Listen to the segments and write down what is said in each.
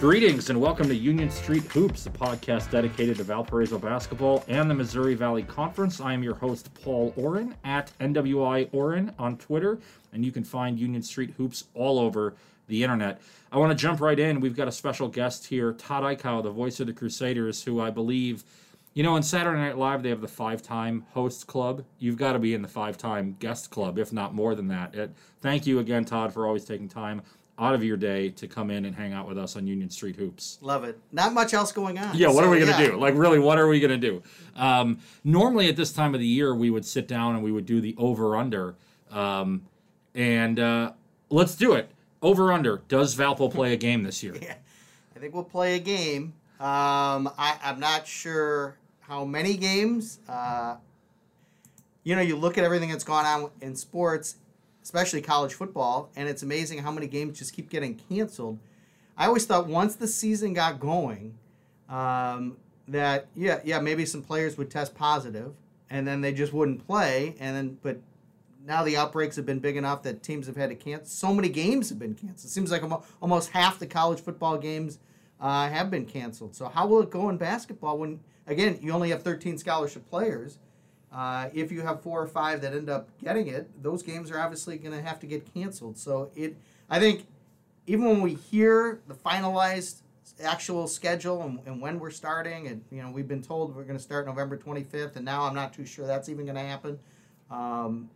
Greetings and welcome to Union Street Hoops, a podcast dedicated to Valparaiso basketball and the Missouri Valley Conference. I am your host, Paul Oren, at NWI Oren on Twitter, and you can find Union Street Hoops all over the internet. I want to jump right in. We've got a special guest here, Todd Eichow, the voice of the Crusaders, who I believe, you know, on Saturday Night Live, they have the five time host club. You've got to be in the five time guest club, if not more than that. It, thank you again, Todd, for always taking time out of your day to come in and hang out with us on Union Street Hoops. Love it. Not much else going on. Yeah, what so, are we going to yeah. do? Like, really, what are we going to do? Um, normally, at this time of the year, we would sit down and we would do the over under. Um, and uh, let's do it. Over under. Does Valpo play a game this year? Yeah. I think we'll play a game. Um, I, I'm not sure how many games. Uh, you know, you look at everything that's gone on in sports, especially college football, and it's amazing how many games just keep getting canceled. I always thought once the season got going, um, that yeah, yeah, maybe some players would test positive, and then they just wouldn't play, and then but now the outbreaks have been big enough that teams have had to cancel. So many games have been canceled. It seems like almost half the college football games uh, have been canceled. So how will it go in basketball when again you only have 13 scholarship players? Uh, if you have four or five that end up getting it, those games are obviously going to have to get canceled. So it, I think, even when we hear the finalized actual schedule and, and when we're starting, and you know we've been told we're going to start November 25th, and now I'm not too sure that's even going to happen. Um,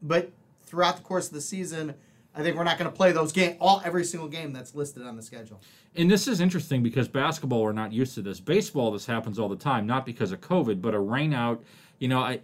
but throughout the course of the season, I think we're not going to play those game all every single game that's listed on the schedule. And this is interesting because basketball, we're not used to this. Baseball, this happens all the time, not because of COVID, but a rainout. You know, I.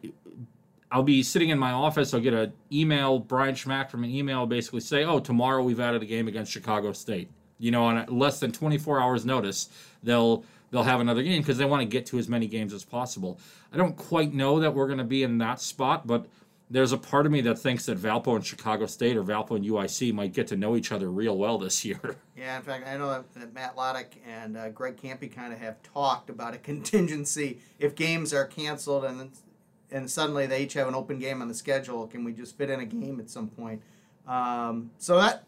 I'll be sitting in my office. I'll get an email, Brian Schmack from an email, basically say, "Oh, tomorrow we've added a game against Chicago State." You know, on less than 24 hours' notice, they'll they'll have another game because they want to get to as many games as possible. I don't quite know that we're going to be in that spot, but there's a part of me that thinks that Valpo and Chicago State or Valpo and UIC might get to know each other real well this year. Yeah, in fact, I know that, Matt Lottich and uh, Greg Kampe kind of have talked about a contingency if games are canceled and and suddenly they each have an open game on the schedule. Can we just fit in a game at some point? Um, so that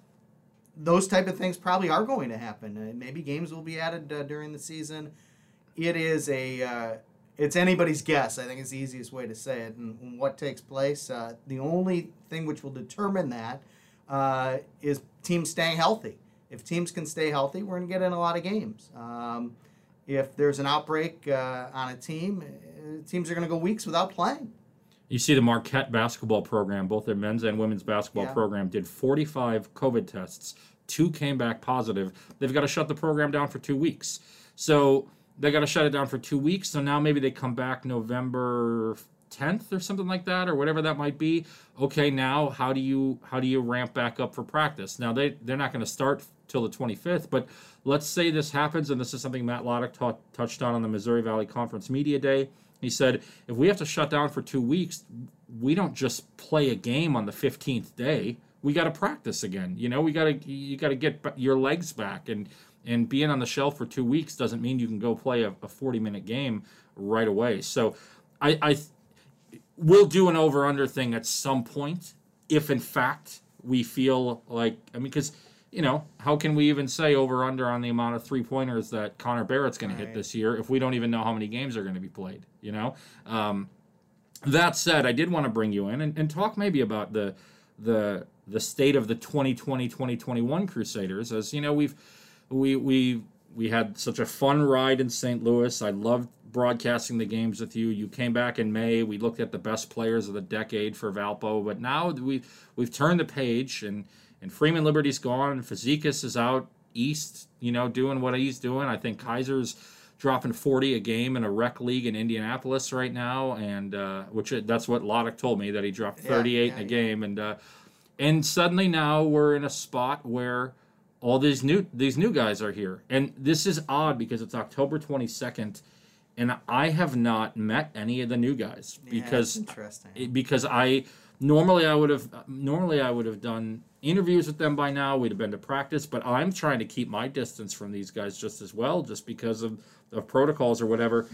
those type of things probably are going to happen. Uh, maybe games will be added uh, during the season. It is a uh, it's anybody's guess. I think is the easiest way to say it. And, and what takes place, uh, the only thing which will determine that uh, is teams staying healthy. If teams can stay healthy, we're going to get in a lot of games. Um, if there's an outbreak uh, on a team, uh, teams are going to go weeks without playing. You see, the Marquette basketball program, both their men's and women's basketball Yeah. program, did 45 COVID tests. Two came back positive. They've got to shut the program down for two weeks. So they got to shut it down for two weeks. So now maybe they come back November 10th or something like that, or whatever that might be. Okay, now how do you how do you ramp back up for practice? Now they they're not going to start till the 25th, but let's say this happens, and this is something Matt Lottich taught, touched on on the Missouri Valley Conference Media Day. He said, if we have to shut down for two weeks, we don't just play a game on the 15th day. We got to practice again. You know, we got to you got to get your legs back, and and being on the shelf for two weeks doesn't mean you can go play a, a 40 minute game right away. So, I I we'll do an over under thing at some point if in fact we feel like I mean because you know how can we even say over under on the amount of three pointers that Connor Barrett's going to hit this year if we don't even know how many games are going to be played you know um, that said I did want to bring you in and, and talk maybe about the the the state of the 2020-2021 Crusaders as you know we've we we we had such a fun ride in St. Louis. I loved broadcasting the games with you. You came back in May. We looked at the best players of the decade for Valpo, but now we we've turned the page and and Freeman Liberty's gone and Fazekas is out east, you know, doing what he's doing. I think Kiser's dropping 40 a game in a rec league in Indianapolis right now, and uh, which that's what Lottich told me that he dropped Yeah, 38 yeah, in a yeah. game, and uh, and suddenly now we're in a spot where all these new these new guys are here, and this is odd because it's October 22nd, and I have not met any of the new guys Yeah, because interesting. because I normally I would have normally I would have done interviews with them by now. We'd have been to practice, but I'm trying to keep my distance from these guys just as well, just because of, of protocols or whatever.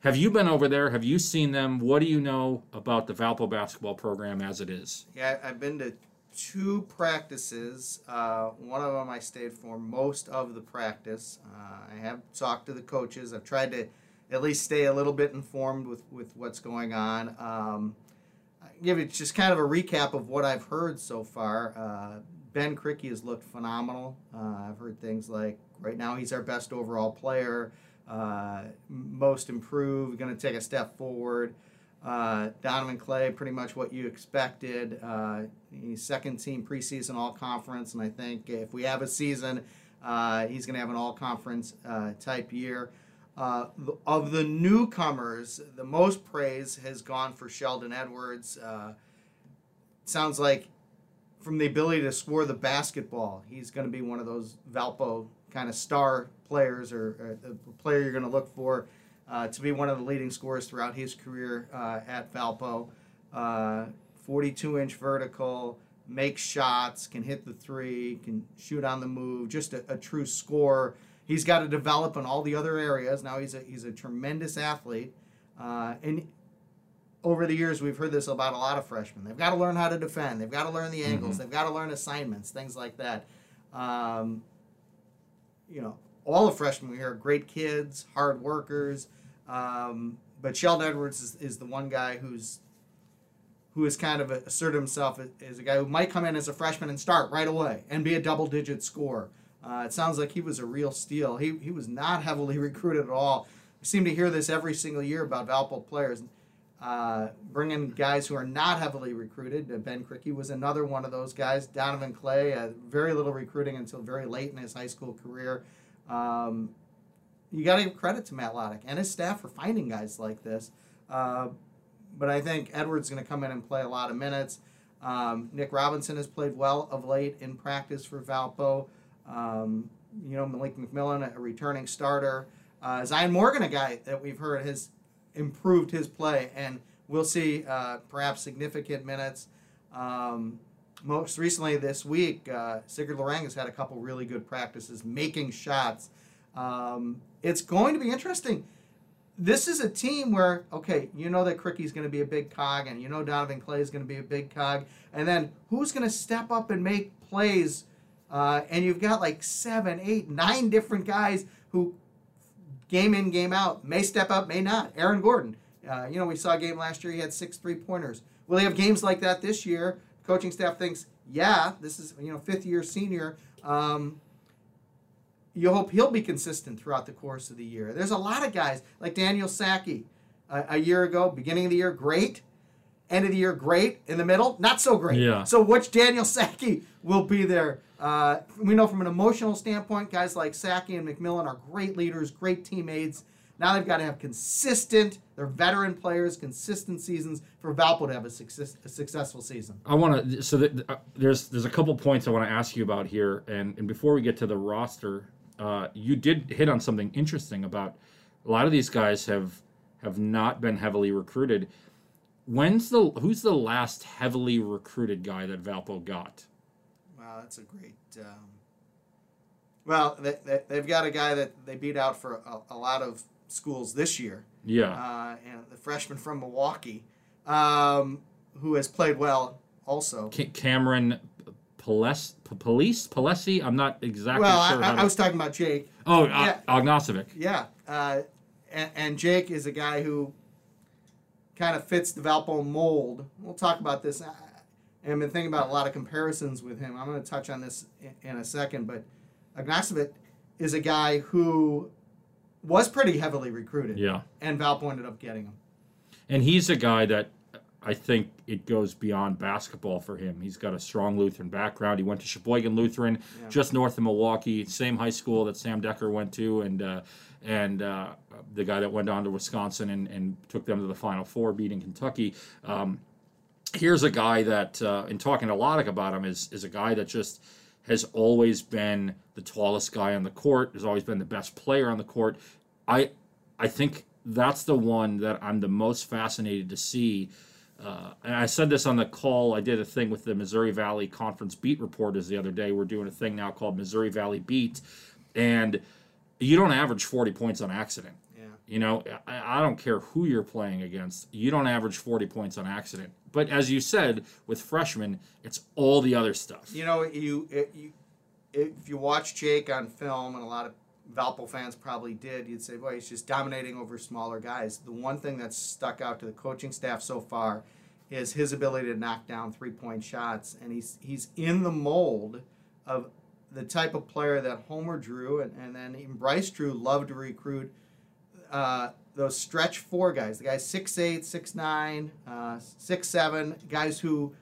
Have you been over there? Have you seen them? What do you know about the Valpo basketball program as it is? Yeah, I've been to two practices. Uh, one of them I stayed for most of the practice. Uh, I have talked to the coaches. I've tried to at least stay a little bit informed with, with what's going on. Um, give it just kind of a recap of what I've heard so far. Uh, ben Krikke has looked phenomenal. Uh, I've heard things like right now he's our best overall player, uh, most improved, going to take a step forward. Uh, Donovan Clay, pretty much what you expected. Uh, he's second team preseason all conference, and I think if we have a season, uh, he's going to have an all conference uh, type year. Uh, of the newcomers, the most praise has gone for Sheldon Edwards. Uh, sounds like from the ability to score the basketball, he's going to be one of those Valpo kind of star players or, or the player you're going to look for uh, to be one of the leading scorers throughout his career uh, at Valpo. Uh, 42 inch vertical, makes shots, can hit the three, can shoot on the move, just a, a true scorer. He's got to develop in all the other areas. Now he's a, he's a tremendous athlete. Uh, and over the years, we've heard this about a lot of freshmen. They've got to learn how to defend. They've got to learn the angles. Mm-hmm. They've got to learn assignments, things like that. Um, you know, all the freshmen here are great kids, hard workers. Um, but Sheldon Edwards is, is the one guy who's who has kind of asserted himself as a guy who might come in as a freshman and start right away and be a double digit scorer. Uh, it sounds like he was a real steal. He, he was not heavily recruited at all. We seem to hear this every single year about Valpo players. Uh, bringing guys who are not heavily recruited. Uh, ben Krikke was another one of those guys. Donovan Clay, uh, very little recruiting until very late in his high school career. Um, you got to give credit to Matt Lottich and his staff for finding guys like this. Uh, but I think Edwards going to come in and play a lot of minutes. Um, Nick Robinson has played well of late in practice for Valpo. Um, you know, Malik McMillan, a returning starter. Uh, Zion Morgan, a guy that we've heard has improved his play, and we'll see uh, perhaps significant minutes. Um, most recently this week, uh, Sigurd Lorange has had a couple really good practices making shots. Um, it's going to be interesting. This is a team where, okay, you know that Krikke's going to be a big cog, and you know Donovan Clay is going to be a big cog, and then who's going to step up and make plays? Uh, and you've got like seven, eight, nine different guys who, game in, game out, may step up, may not. Eron Gordon, uh, you know, we saw a game last year, he had six three pointers. Will they have games like that this year? Coaching staff thinks, yeah, this is, you know, fifth year senior. Um, you hope he'll be consistent throughout the course of the year. There's a lot of guys like Daniel Sackey a, a year ago, beginning of the year, great. End of the year, great. In the middle, not so great. Yeah. So which Daniel Sackey will be there? Uh, we know from an emotional standpoint, guys like Sackey and McMillan are great leaders, great teammates. Now they've got to have consistent, they're veteran players, consistent seasons for Valpo to have a, success, a successful season. I want to, so that, uh, there's there's a couple points I want to ask you about here. And, and before we get to the roster uh, you did hit on something interesting about a lot of these guys have have not been heavily recruited. When's the who's the last heavily recruited guy that Valpo got? Wow, that's a great. Um, well, they, they, have got a guy that they beat out for a, a lot of schools this year. Yeah. Uh, and the freshman from Milwaukee, um, who has played well also. Cameron Police, Police, Palesi. I'm not exactly well, sure. I, I, I was talking about Jake. Oh, uh, yeah. Ognacevic. Yeah, uh, and, and, Jake is a guy who kind of fits the Valpo mold. We'll talk about this. I've been thinking about a lot of comparisons with him. I'm going to touch on this in, in a second, but Ognacevic is a guy who was pretty heavily recruited. Yeah. And Valpo ended up getting him. And he's a guy that I think it goes beyond basketball for him. He's got a strong Lutheran background. He went to Sheboygan Lutheran, yeah. just north of Milwaukee, same high school that Sam Dekker went to, and uh, and uh, the guy that went on to Wisconsin and, and took them to the Final Four, beating Kentucky. Um, here's a guy that, uh, in talking to Lottich about him, is is a guy that just has always been the tallest guy on the court. Has always been the best player on the court. I I think that's the one that I'm the most fascinated to see uh, and I said this on the call. I did a thing with the Missouri Valley Conference beat reporters the other day. We're doing a thing now called Missouri Valley Beat, and you don't average 40 points on accident. You know, I, I don't care who you're playing against. You don't average 40 points on accident. But as you said, with freshmen, it's all the other stuff. You know, you, it, you if you watch Jake on film, and a lot of Valpo fans probably did, you'd say, boy, he's just dominating over smaller guys. The one thing that's stuck out to the coaching staff so far is his ability to knock down three point shots, and he's he's in the mold of the type of player that Homer Drew and, and then even Bryce Drew loved to recruit. Uh, those stretch four guys, the guys six eight, six nine, uh, six seven, guys who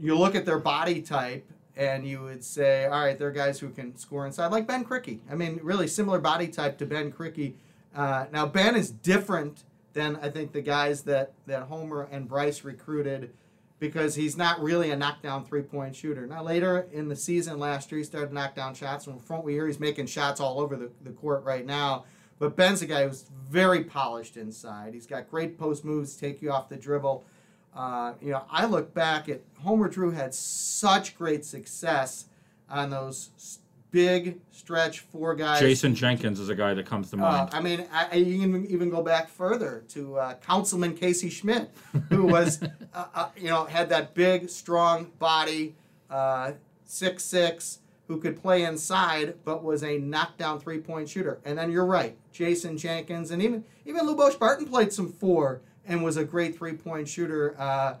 you look at their body type and you would say, all right, they're guys who can score inside, like Ben Krikke. I mean, really similar body type to Ben Krikke. Uh, now Ben is different than I think the guys that that Homer and Bryce recruited because he's not really a knockdown three point shooter. Now, later in the season last year, he started knockdown knock down shots. From front, we hear he's making shots all over the, the court right now. But Ben's a guy who's very polished inside. He's got great post moves, take you off the dribble. Uh, you know, I look back at Homer Drew had such great success on those big stretch four guys. Jason Jenkins is a guy that comes to Uh, mind. I mean, I, can even go back further to uh, Councilman Casey Schmidt, who was, uh, uh, you know, had that big, strong body, uh, six six, who could play inside, but was a knockdown three point shooter. And then you're right, Jason Jenkins, and even even Lubos Barton played some four and was a great three point shooter. Uh,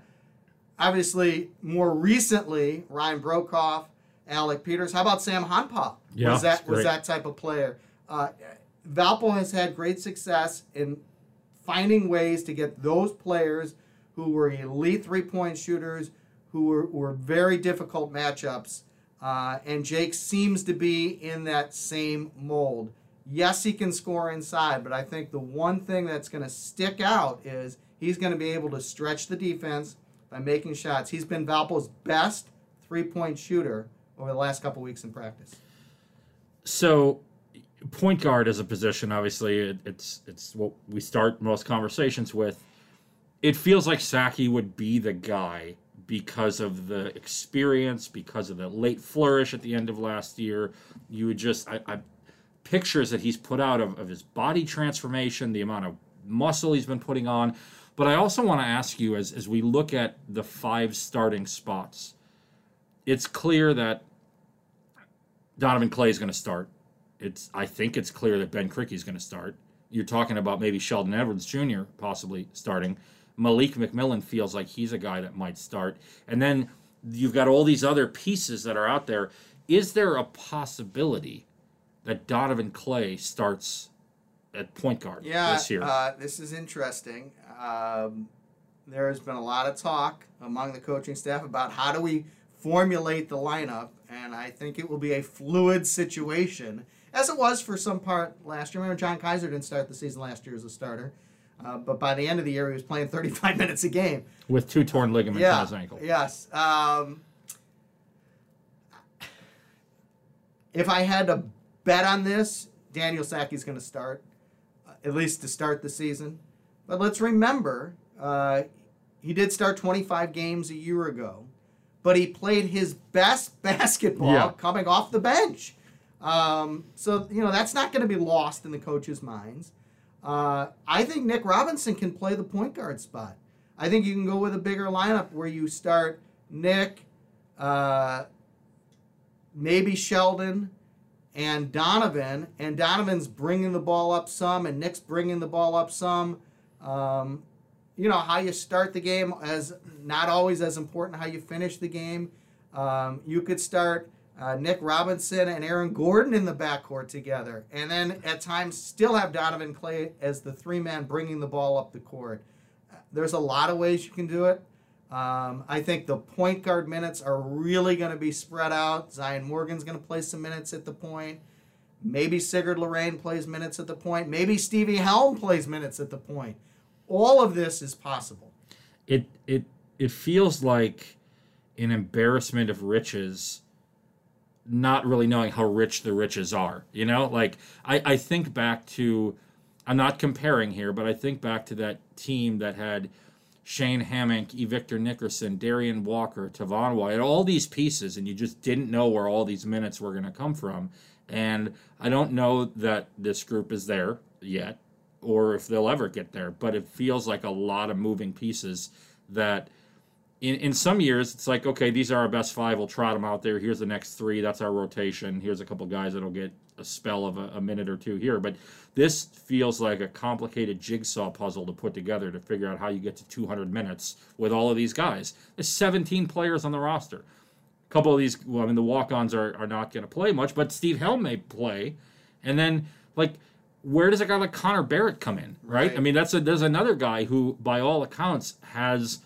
obviously, more recently, Ryan Broekhoff, Alec Peters. How about Sam Haanpaa? Yeah, was that was that type of player? Uh, Valpo has had great success in finding ways to get those players who were elite three point shooters, who were, were very difficult matchups. Uh, and Jake seems to be in that same mold. Yes, he can score inside, but I think the one thing that's going to stick out is he's going to be able to stretch the defense by making shots. He's been Valpo's best three point shooter over the last couple weeks in practice. So, point guard as a position, obviously, it, it's it's what we start most conversations with. It feels like Sackey would be the guy because of the experience, because of the late flourish at the end of last year. You would just, I, I pictures that he's put out of, of his body transformation, the amount of muscle he's been putting on. But I also want to ask you, as as we look at the five starting spots, it's clear that Donovan Clay is going to start. It's I think it's clear that Ben Krikke is going to start. You're talking about maybe Sheldon Edwards Jr. possibly starting. Malik McMillan feels like he's a guy that might start. And then you've got all these other pieces that are out there. Is there a possibility that Donovan Clay starts at point guard Yeah, this year? Uh, this is interesting. Um, there has been a lot of talk among the coaching staff about how do we formulate the lineup, and I think it will be a fluid situation, as it was for some part last year. Remember, John Kiser didn't start the season last year as a starter, uh, but by the end of the year, he was playing 35 minutes a game. With two torn ligaments yeah, on his ankle. Yes. Um, if I had to bet on this, Daniel Sackey's going to start, uh, at least to start the season. But let's remember, uh, he did start 25 games a year ago, but he played his best basketball Yeah. coming off the bench. Um, so, you know, that's not going to be lost in the coaches' minds. Uh, I think Nick Robinson can play the point guard spot. I think you can go with a bigger lineup where you start Nick, uh, maybe Sheldon, and Donovan. And Donovan's bringing the ball up some, and Nick's bringing the ball up some. Um, you know how you start the game as not always as important how you finish the game. Um, you could start uh, Nick Robinson and Eron Gordon in the backcourt together, and then at times still have Donovan Clay as the three man bringing the ball up the court. There's a lot of ways you can do it. Um, I think the point guard minutes are really going to be spread out. Zion Morgan's going to play some minutes at the point. Maybe Sigurd Lorange plays minutes at the point. Maybe Stevie Helm plays minutes at the point. All of this is possible. it it it feels like an embarrassment of riches not really knowing how rich the riches are you know like i i think back to i'm not comparing here but i think back to that team that had Shane Hammink, E. Victor Nickerson, Darian Walker, Tavon White, all these pieces, and you just didn't know where all these minutes were going to come from. And I don't know that this group is there. yet or if they'll ever get there. But it feels like a lot of moving pieces that in, in some years it's like, okay, these are our best five. We'll trot them out there. Here's the next three. That's our rotation. Here's a couple guys that'll get a spell of a, a minute or two here. But this feels like a complicated jigsaw puzzle to put together to figure out how you get to 200 minutes with all of these guys. There's 17 players on the roster. A couple of these, well, I mean, the walk-ons are, are not going to play much, but Steve Helm may play. And then, like, where does a guy like Connor Barrett come in, right? Right. I mean, that's a there's another guy who, by all accounts, has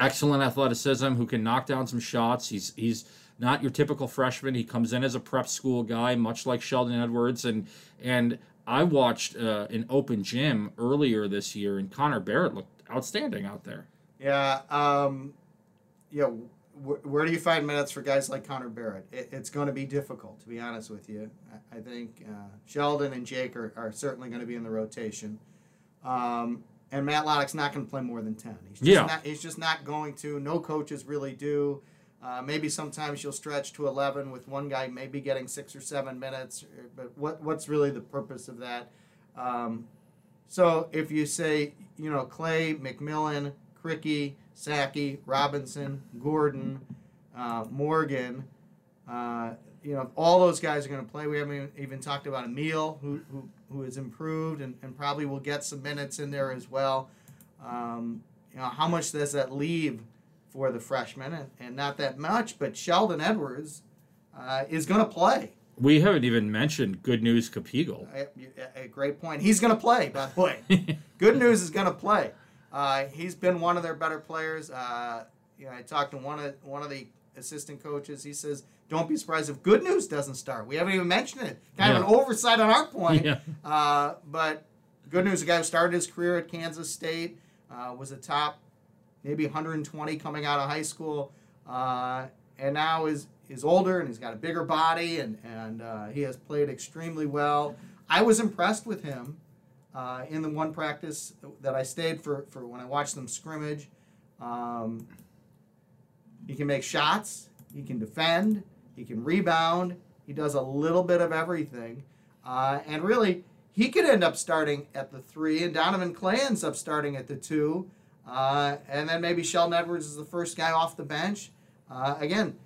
excellent athleticism, who can knock down some shots. He's he's not your typical freshman. He comes in as a prep school guy, much like Sheldon Edwards, and and I watched uh, an open gym earlier this year, and Connor Barrett looked outstanding out there. Yeah. Um, yeah. Wh- where do you find minutes for guys like Connor Barrett? It, it's going to be difficult, to be honest with you. I, I think uh, Sheldon and Jake are, are certainly going to be in the rotation. Um, and Matt Lottich's not going to play more than 10. He's just, Yeah. not, he's just not going to. No coaches really do. Uh, maybe sometimes you'll stretch to 11 with one guy maybe getting six or seven minutes. But what what's really the purpose of that? Um, so if you say, you know, Clay, McMillan, Krikke, Sackey, Robinson, Gordon, uh, Morgan, uh, you know, all those guys are going to play. We haven't even talked about Emil, who, who, who has improved and, and probably will get some minutes in there as well. Um, you know, how much does that leave for the freshmen? And, and not that much, but Sheldon Edwards uh, is going to play. We haven't even mentioned Good News Capigal. A, a great point. He's going to play, by the way. Good news is going to play. Uh, he's been one of their better players. Uh, you know, I talked to one of one of the assistant coaches. He says, "Don't be surprised if Good News doesn't start." We haven't even mentioned it. Kind of an oversight on our point. Yeah. Uh, but Good News, a guy who started his career at Kansas State, uh, was a top maybe 120 coming out of high school, uh, and now is is older and he's got a bigger body and and uh, he has played extremely well. I was impressed with him uh, in the one practice that I stayed for for when I watched them scrimmage. Um, he can make shots. He can defend. He can rebound. He does a little bit of everything, uh, and really he could end up starting at the three, and Donovan Clay ends up starting at the two. Uh, and then maybe Sheldon Edwards is the first guy off the bench. Uh, again,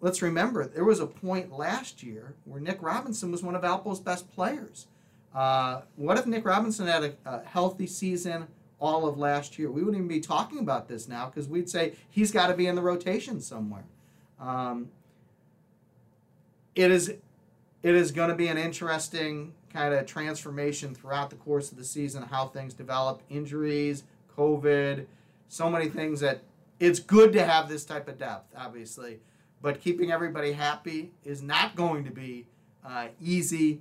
let's remember there was a point last year where Nick Robinson was one of Alpo's best players. Uh, what if Nick Robinson had a, a healthy season all of last year? We wouldn't even be talking about this now because we'd say he's got to be in the rotation somewhere. Um, it is it is going to be an interesting kind of transformation throughout the course of the season how things develop injuries covid so many things that it's good to have this type of depth obviously but keeping everybody happy is not going to be uh, easy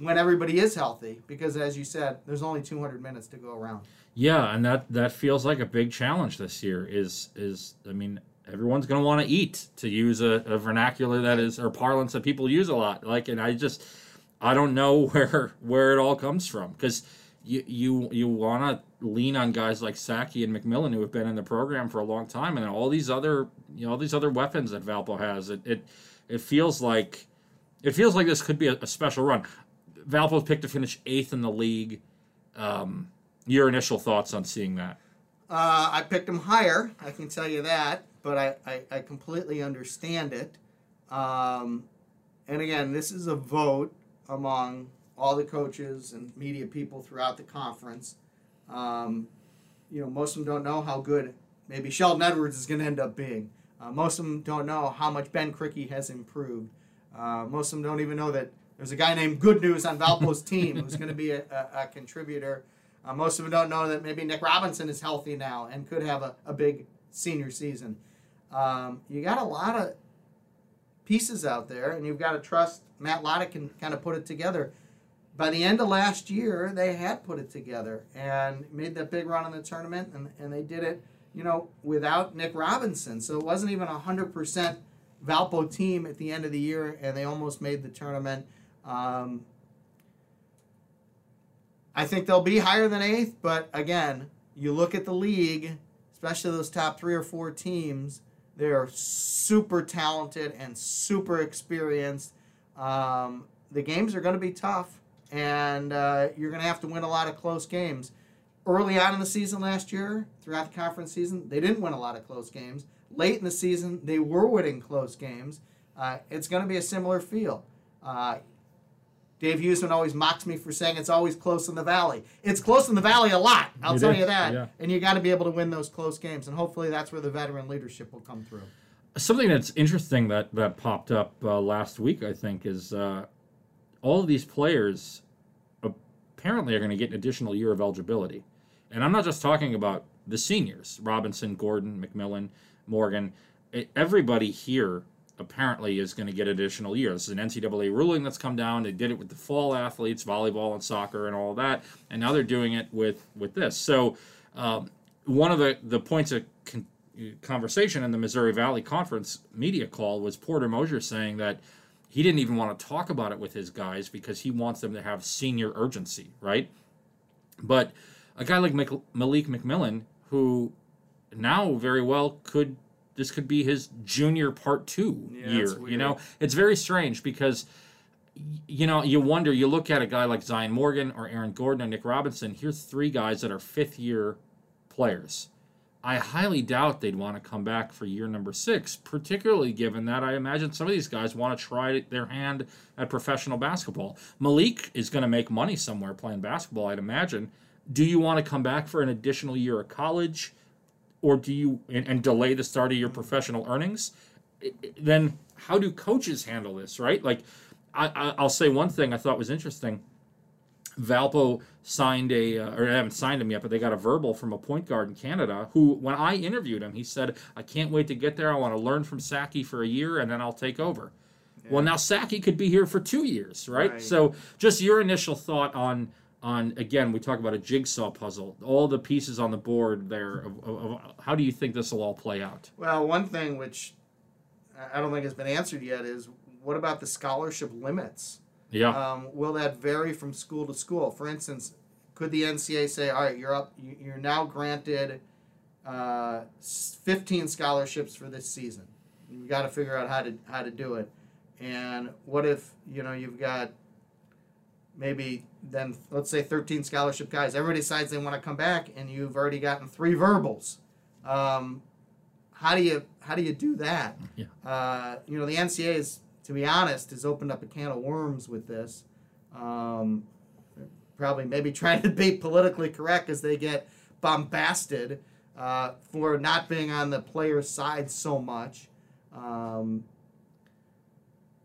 when everybody is healthy because as you said there's only 200 minutes to go around Yeah, and that that feels like a big challenge this year. Is is I mean, everyone's going to want to eat, to use a, a vernacular that is or parlance that people use a lot. Like, and I just I don't know where where it all comes from because you you you want to lean on guys like Sackey and McMillan who have been in the program for a long time, and all these other you know all these other weapons that Valpo has. It it it feels like it feels like this could be a, a special run. Valpo's picked to finish eighth in the league. Um, your initial thoughts on seeing that? Uh, I picked him higher, I can tell you that, but I, I, I completely understand it. Um, and again, this is a vote among all the coaches and media people throughout the conference. Um, you know, most of them don't know how good maybe Sheldon Edwards is going to end up being. Uh, most of them don't know how much Ben Krikke has improved. Uh, most of them don't even know that there's a guy named Good News on Valpo's team who's going to be a, a, a contributor. Uh, most of them don't know that maybe Nick Robinson is healthy now and could have a, a big senior season. Um, you got a lot of pieces out there, and you've got to trust Matt Lottich can kind of put it together. By the end of last year, they had put it together and made that big run in the tournament, and, and they did it, you know, without Nick Robinson. So it wasn't even a hundred percent Valpo team at the end of the year, and they almost made the tournament. Um, I think they'll be higher than eighth, but again, you look at the league, especially those top three or four teams, they are super talented and super experienced. Um, the games are going to be tough, and uh, you're going to have to win a lot of close games. Early on in the season last year, throughout the conference season, they didn't win a lot of close games. Late in the season, they were winning close games. Uh, it's going to be a similar feel. Uh, Dave Huseman always mocks me for saying it's always close in the valley. It's close in the valley a lot. I'll It tell is, you that. yeah. And you got to be able to win those close games, and hopefully that's where the veteran leadership will come through. Something that's interesting that that popped up uh, last week, I think, is uh, all of these players apparently are going to get an additional year of eligibility, and I'm not just talking about the seniors: Robinson, Gordon, McMillan, Morgan. Everybody here apparently is going to get additional years. This is an NCAA ruling that's come down. They did it with the fall athletes, volleyball and soccer, and all that, and now they're doing it with with this. So. Um, one of the, the points of con- conversation in the Missouri Valley Conference media call was Porter Moser saying that he didn't even want to talk about it with his guys because he wants them to have senior urgency, right? But a guy like Malik McMillan, who now very well could this could be his junior part two Yeah, year. You know, it's very strange because you know you wonder. You look at a guy like Zion Morgan or Eron Gordon or Nick Robinson. Here's three guys that are fifth year players. I highly doubt they'd want to come back for year number six, particularly given that I imagine some of these guys want to try their hand at professional basketball. Malik is going to make money somewhere playing basketball, I'd imagine. Do you want to come back for an additional year of college, or do you and, and delay the start of your professional earnings? I- I- Then how do coaches handle this? Right? Like, I, I, I'll say one thing I thought was interesting. Valpo signed a, uh, or they haven't signed him yet, but they got a verbal from a point guard in Canada who, when I interviewed him, he said, I can't wait to get there. I want to learn from Sackey for a year and then I'll take over. Well, now Sackey could be here for two years, right? Right. So, just your initial thought on, on again, we talk about a jigsaw puzzle, all the pieces on the board there. Of, of, of how do you think this will all play out? Well, one thing which I- don't think has been answered yet is what about the scholarship limits? Yeah, Um, will that vary from school to school? For instance, could the NCAA say, all right, you're up, you- you're now granted uh, 15 scholarships for this season. You got to figure out how to how to do it. And what if you know you've got maybe then let's say 13 scholarship guys. Everybody decides they want to come back, and you've already gotten three verbals. Um, how do you how do you do that? Yeah. Uh, you know the NCAA is, to be honest, has opened up a can of worms with this. Um, probably maybe trying to be politically correct as they get bombasted uh, for not being on the player's side so much. Um,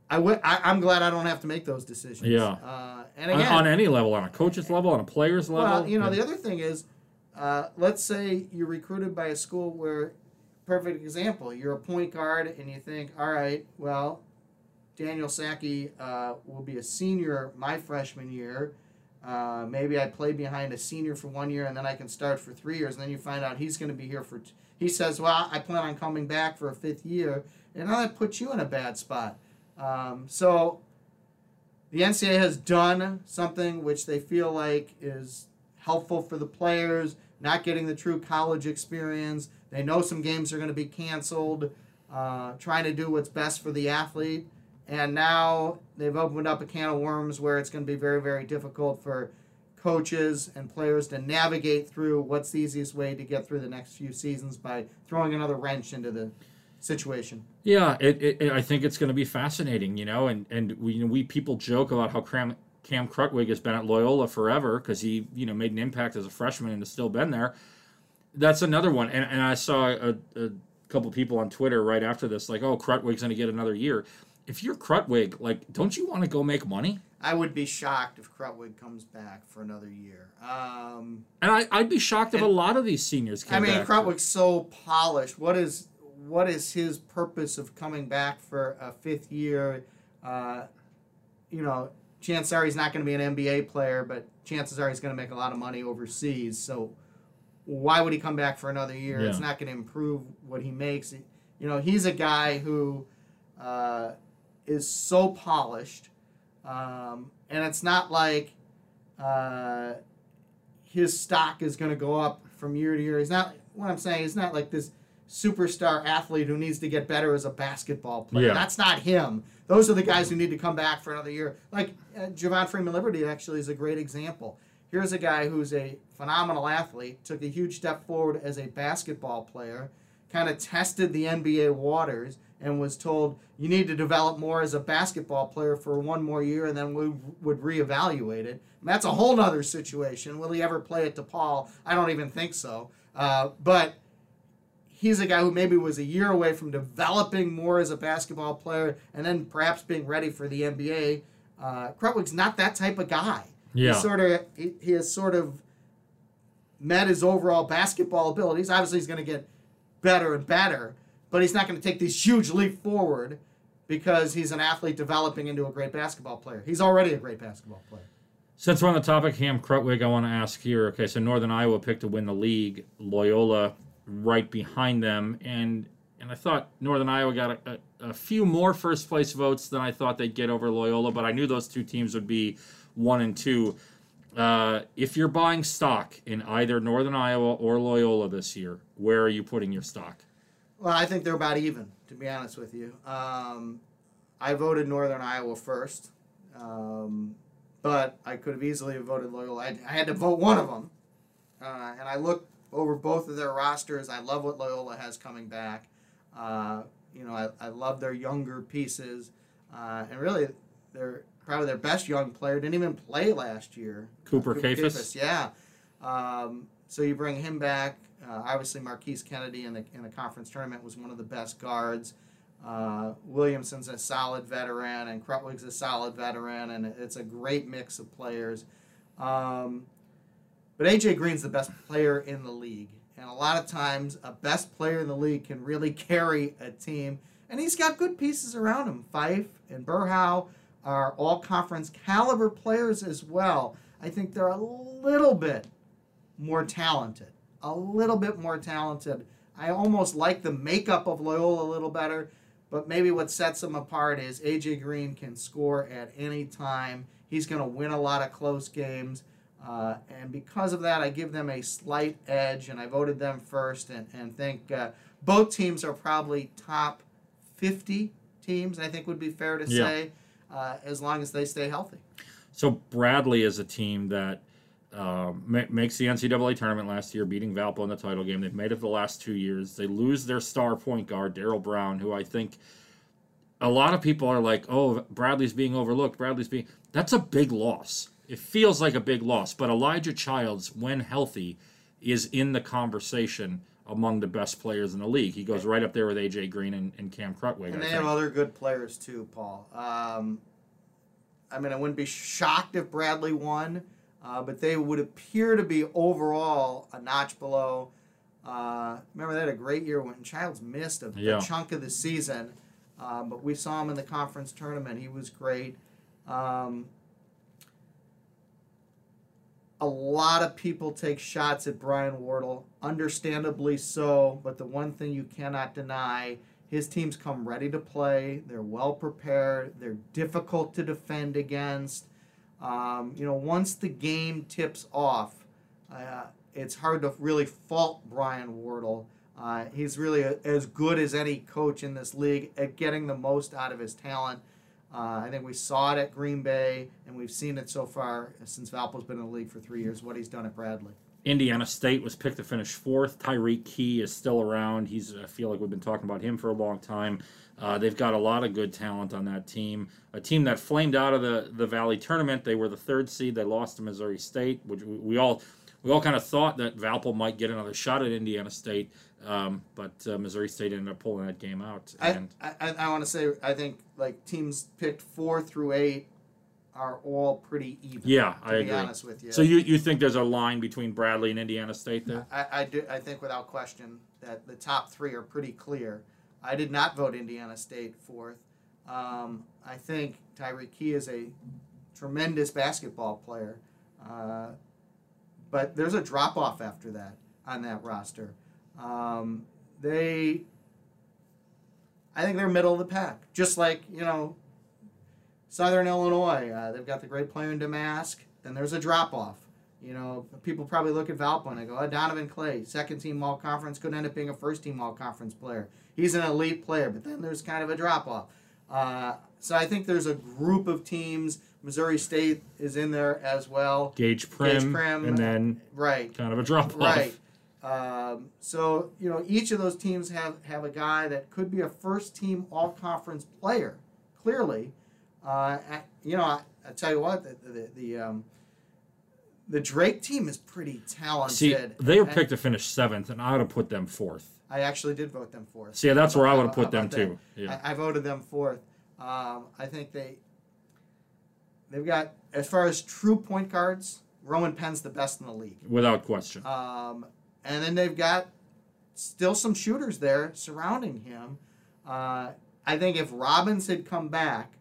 I w- I, I'm glad I don't have to make those decisions. Yeah. Uh, and on, again, on any level, on a coach's level, on a player's level. well, you know, Yeah. the other thing is, uh, let's say you're recruited by a school where, perfect example, you're a point guard and you think, all right, well, Daniel Sackey uh, will be a senior my freshman year. Uh, maybe I play behind a senior for one year and then I can start for three years. And then you find out he's going to be here for. T- he says, well, I plan on coming back for a fifth year. And now that puts you in a bad spot. Um, so the NCAA has done something which they feel like is helpful for the players, not getting the true college experience. They know some games are going to be canceled, uh, trying to do what's best for the athlete. And now they've opened up a can of worms where it's going to be very, very difficult for coaches and players to navigate through what's the easiest way to get through the next few seasons by throwing another wrench into the situation. Yeah, it, it, I think it's going to be fascinating, you know, and and we you know, we people joke about how Cam, Cam Krutwig has been at Loyola forever because he you know made an impact as a freshman and has still been there. That's another one, and and I saw a, a couple people on Twitter right after this like, oh, Krutwig's going to get another year. If you're Krutwig, like, don't you want to go make money? I would be shocked if Krutwig comes back for another year. Um, And I, I'd be shocked if a lot of these seniors came I mean, back. Krutwig's so polished. What is what is his purpose of coming back for a fifth year? Uh, you know, chances are he's not going to be an NBA player, but chances are he's going to make a lot of money overseas. So why would he come back for another year? It's not going to improve what he makes. You know, he's a guy who uh, is so polished, um, and it's not like uh, his stock is going to go up from year to year. He's not. What I'm saying is not like this superstar athlete who needs to get better as a basketball player. Yeah. That's not him. Those are the guys who need to come back for another year. Like uh, Javon Freeman Liberty actually is a great example. Here's a guy who's a phenomenal athlete, took a huge step forward as a basketball player, kind of tested the NBA waters, and was told you need to develop more as a basketball player for one more year, and then we would reevaluate it. And that's a whole other situation. Will he ever play at DePaul? I don't even think so. Uh, but he's a guy who maybe was a year away from developing more as a basketball player and then perhaps being ready for the NBA. Uh, Krutwig's not that type of guy. Yeah. He sort of he, he has sort of met his overall basketball abilities. Obviously, he's going to get better and better, but he's not going to take this huge leap forward because he's an athlete developing into a great basketball player. He's already a great basketball player. Since we're on the topic, Cam Krutwig, I want to ask here. Okay, so Northern Iowa picked to win the league, Loyola right behind them, and and I thought Northern Iowa got a, a, a few more first place votes than I thought they'd get over Loyola, but I knew those two teams would be one and two. Uh, if you're buying stock in either Northern Iowa or Loyola this year, where are you putting your stock? Well, I think they're about even, to be honest with you. Um, I voted Northern Iowa first, um, but I could have easily voted Loyola. I, I had to vote one of them, uh, and I looked over both of their rosters. I love what Loyola has coming back. Uh, you know, I, I love their younger pieces, uh, and really, they're probably their best young player didn't even play last year. Cooper Uh, Kaifes? yeah. Um, so you bring him back. Uh, obviously, Marquise Kennedy in the in the conference tournament was one of the best guards. Uh, Williamson's a solid veteran, and Krutwig's a solid veteran, and it's a great mix of players. Um, but AJ Green's the best player in the league, and a lot of times, a best player in the league can really carry a team. And he's got good pieces around him. Phyfe and Berhow are all conference caliber players as well. I think they're a little bit more talented. A little bit more talented. I almost like the makeup of Loyola a little better, but maybe what sets them apart is AJ Green can score at any time. He's going to win a lot of close games. Uh, and because of that, I give them a slight edge, and I voted them first, and, and think uh, both teams are probably top 50 teams, I think would be fair to Yeah. say, uh, as long as they stay healthy. So Bradley is a team that um, ma- makes the NCAA tournament last year, beating Valpo in the title game. They've made it the last two years. They lose their star point guard, Darrell Brown, who I think a lot of people are like, "Oh, Bradley's being overlooked. Bradley's being." That's a big loss. It feels like a big loss, but Elijah Childs, when healthy, is in the conversation among the best players in the league. He goes right up there with AJ Green and, and Cam Krutwig. And they have other good players too, Paul. Um, I mean, I wouldn't be shocked if Bradley won, uh, but they would appear to be overall a notch below. Uh, remember, they had a great year when Childs missed a, Yeah. chunk of the season, um, but we saw him in the conference tournament. He was great. Um, a lot of people take shots at Brian Wardle, understandably so, but the one thing you cannot deny his teams come ready to play. They're well prepared. They're difficult to defend against. Um, you know, once the game tips off, uh, it's hard to really fault Brian Wardle. Uh, he's really a, as good as any coach in this league at getting the most out of his talent. Uh, I think we saw it at Green Bay, and we've seen it so far since Valpo's been in the league for three years. What he's done at Bradley. Indiana State was picked to finish fourth. Tyreke Key is still around. He's I feel like we've been talking about him for a long time. Uh, they've got a lot of good talent on that team. A team that flamed out of the, the Valley tournament. They were the third seed. They lost to Missouri State, which we, we all we all kind of thought that Valpo might get another shot at Indiana State, um, but uh, Missouri State ended up pulling that game out. I, And I, I, I want to say I think like teams picked four through eight are all pretty even. yeah, to I be agree. honest with you. So you, you think there's a line between Bradley and Indiana State there? I, I do I think without question that the top three are pretty clear. I did not vote Indiana State fourth. Um, I think Tyreke Key is a tremendous basketball player, uh, but there's a drop off after that on that roster. Um, they, I think they're middle of the pack, just like you know, Southern Illinois. Uh, they've got the great player in Domask. Then there's a drop off. You know, people probably look at Valpo and they go, oh, Donovan Clay, second team all conference, could end up being a first team all conference player. He's an elite player, but then there's kind of a drop off. Uh, so I think there's a group of teams. Missouri State is in there as well. Gaige Prim, Gaige Prim, and then Right. kind of a drop off. Right. Um, so you know each of those teams have have a guy that could be a first team all conference player. Clearly, uh, I- you know I, I tell you what the the, the um, the Drake team is pretty talented. See, they were picked to finish seventh, and I would have put them fourth. I actually did vote them fourth. See, that's where I would have put them too. Yeah. I, I voted them fourth. Um, I think they they've got as far as true point guards, Roman Penn's the best in the league. Without question. Um, and then they've got still some shooters there surrounding him. Uh, I think if Robbins had come back,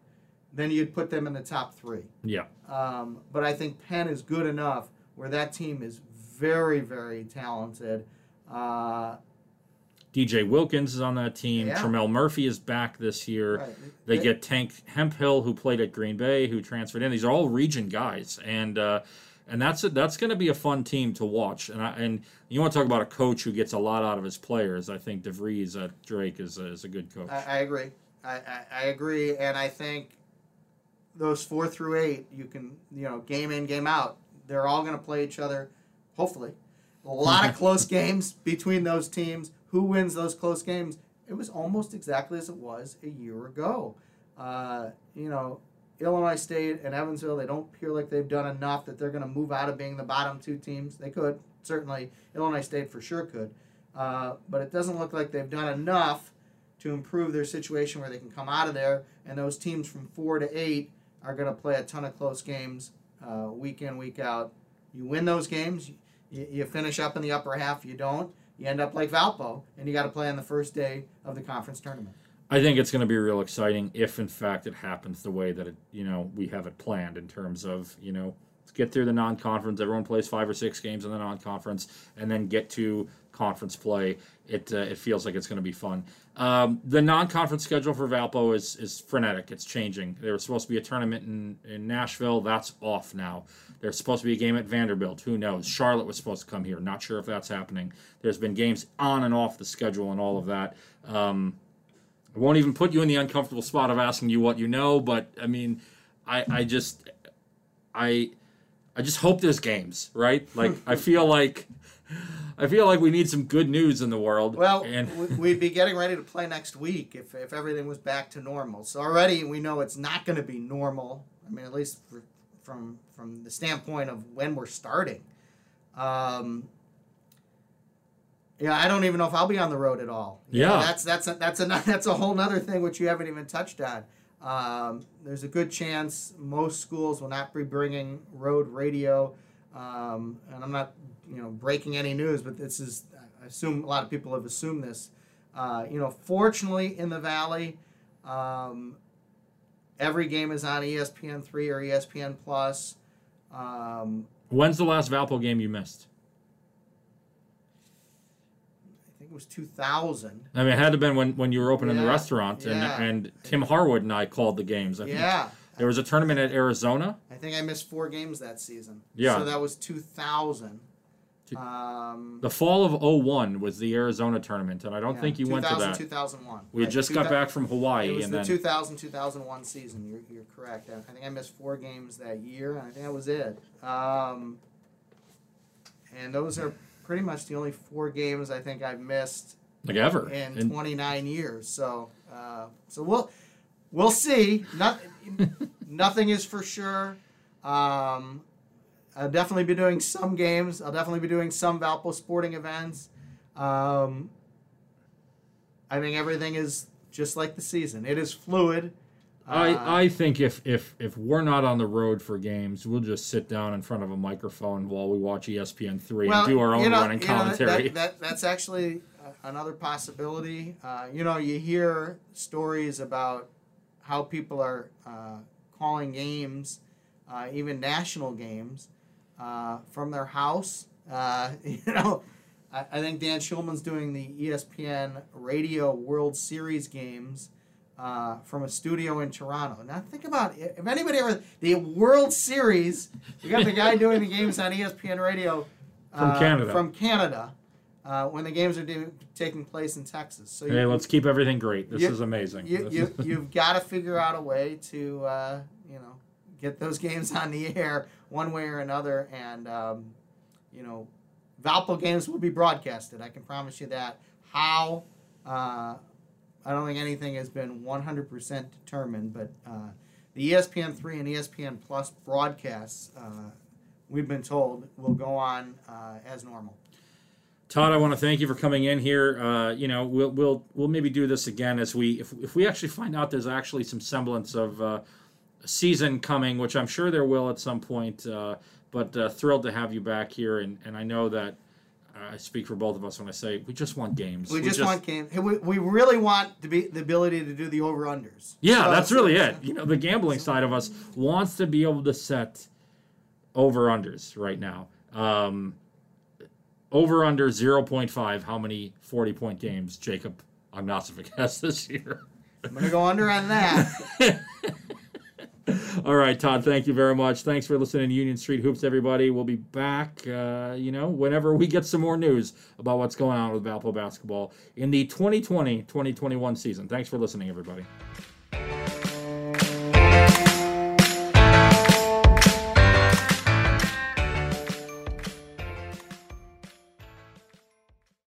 then you'd put them in the top three. Yeah. Um, but I think Penn is good enough where that team is very, very talented. Uh, DJ Wilkins is on that team. Yeah. Tremell Murphy is back this year. right. They get Tank Hemphill, who played at Green Bay, who transferred in. These are all region guys, and uh, and that's a, that's going to be a fun team to watch. And I, and you want to talk about a coach who gets a lot out of his players. I think DeVries at Drake is a, is a good coach. I, I agree. I, I, I agree, and I think those four through eight, you can you know game in game out. They're all going to play each other. Hopefully, a lot of close games between those teams. Who wins those close games? It was almost exactly as it was a year ago. Uh, you know, Illinois State and Evansville, they don't appear like they've done enough that they're going to move out of being the bottom two teams. They could certainly Illinois State for sure could, uh, but it doesn't look like they've done enough to improve their situation where they can come out of there. And those teams from four to eight are going to play a ton of close games uh, week in, week out. You win those games, you, you finish up in the upper half. You don't, you end up like Valpo, and you got to play on the first day of the conference tournament. I think it's going to be real exciting if, in fact, it happens the way that it, you know we have it planned in terms of you know get through the non-conference. Everyone plays five or six games in the non-conference, and then get to conference play. It uh, it feels like it's going to be fun. Um, the non-conference schedule for Valpo is is frenetic. It's changing. There was supposed to be a tournament in in Nashville. That's off now. There's supposed to be a game at Vanderbilt. Who knows? Charlotte was supposed to come here. Not sure if that's happening. There's been games on and off the schedule and all of that. Um, I won't even put you in the uncomfortable spot of asking you what you know, but I mean, I I just I I just hope there's games, right? Like I feel like I feel like we need some good news in the world. Well, and we- we'd be getting ready to play next week if, if everything was back to normal. So already we know it's not going to be normal. I mean, at least for, from from the standpoint of when we're starting. Um, yeah, I don't even know if I'll be on the road at all. Know, Yeah. that's that's a, that's a that's a whole other thing which you haven't even touched on. Um, there's a good chance most schools will not be bringing road radio, um, and I'm not you know breaking any news, but this is I assume a lot of people have assumed this. Uh, you know, fortunately in the valley, um, every game is on ESPN three or ESPN plus. Um, when's the last Valpo game you missed? I think it was 2000. I mean, it had to have been when, when you were opening the restaurant, and, yeah. and Tim Harwood and I called the games. I think Yeah, there was a tournament at Arizona. I think I missed four games that season. Yeah. So that was 2000. Um, The fall of 01 was the Arizona tournament, and I don't yeah, think you went to 2000, that. 2001. We had Right, just got back from Hawaii, It was and the then 2000 2001 season. You're, you're correct. I I think I missed four games that year, and I think that was it. Um, and those are pretty much the only four games I think I've missed like ever. in And 29 years. So, uh, so we'll we'll see. Not, nothing is for sure. Um, I'll definitely be doing some games. I'll definitely be doing some Valpo sporting events. Um, I think everything is just like the season. It is fluid. Uh, I, I think if, if if we're not on the road for games, we'll just sit down in front of a microphone while we watch ESPN three and do our own you know, running you know, that- commentary. that, that, that's actually uh, another possibility. Uh, you know, you hear stories about how people are uh, calling games, uh, even national games, uh, from their house. Uh, you know, I, I think Dan Shulman's doing the ESPN Radio World Series games uh, from a studio in Toronto. Now think about it. if anybody ever the World Series. We got the guy doing the games on ESPN Radio From uh, Canada. From Canada, uh, when the games are do, taking place in Texas. So Hey, you, let's keep everything great. This You- is amazing. You, you, you've got to figure out a way to uh, you know get those games on the air one way or another and um, you know Valpo games will be broadcasted I can promise you that how uh, I don't think anything has been 100% determined but uh, the ESPN3 and E ESPN Plus broadcasts uh, we've been told will go on uh, as normal Todd, I want to thank you for coming in here. Uh, you know, we'll we'll we'll maybe do this again as we if if we actually find out there's actually some semblance of uh, a season coming, which I'm sure there will at some point. Uh, but uh, thrilled to have you back here, and and I know that. I speak for both of us when I say we just want games. we just, want games we, we really want to be the ability to do the over unders Yeah, that's really it. You know, the gambling side of us wants to be able to set over unders right now. Um, over under 0.5, how many 40 point games Jacob Ognacevic has this year? I'm gonna go under on that. All right, Todd, thank you very much. Thanks for listening to Union Street Hoops, everybody. We'll be back, uh, you know, whenever we get some more news about what's going on with Valpo basketball in the 2020 2021 season. Thanks for listening, everybody.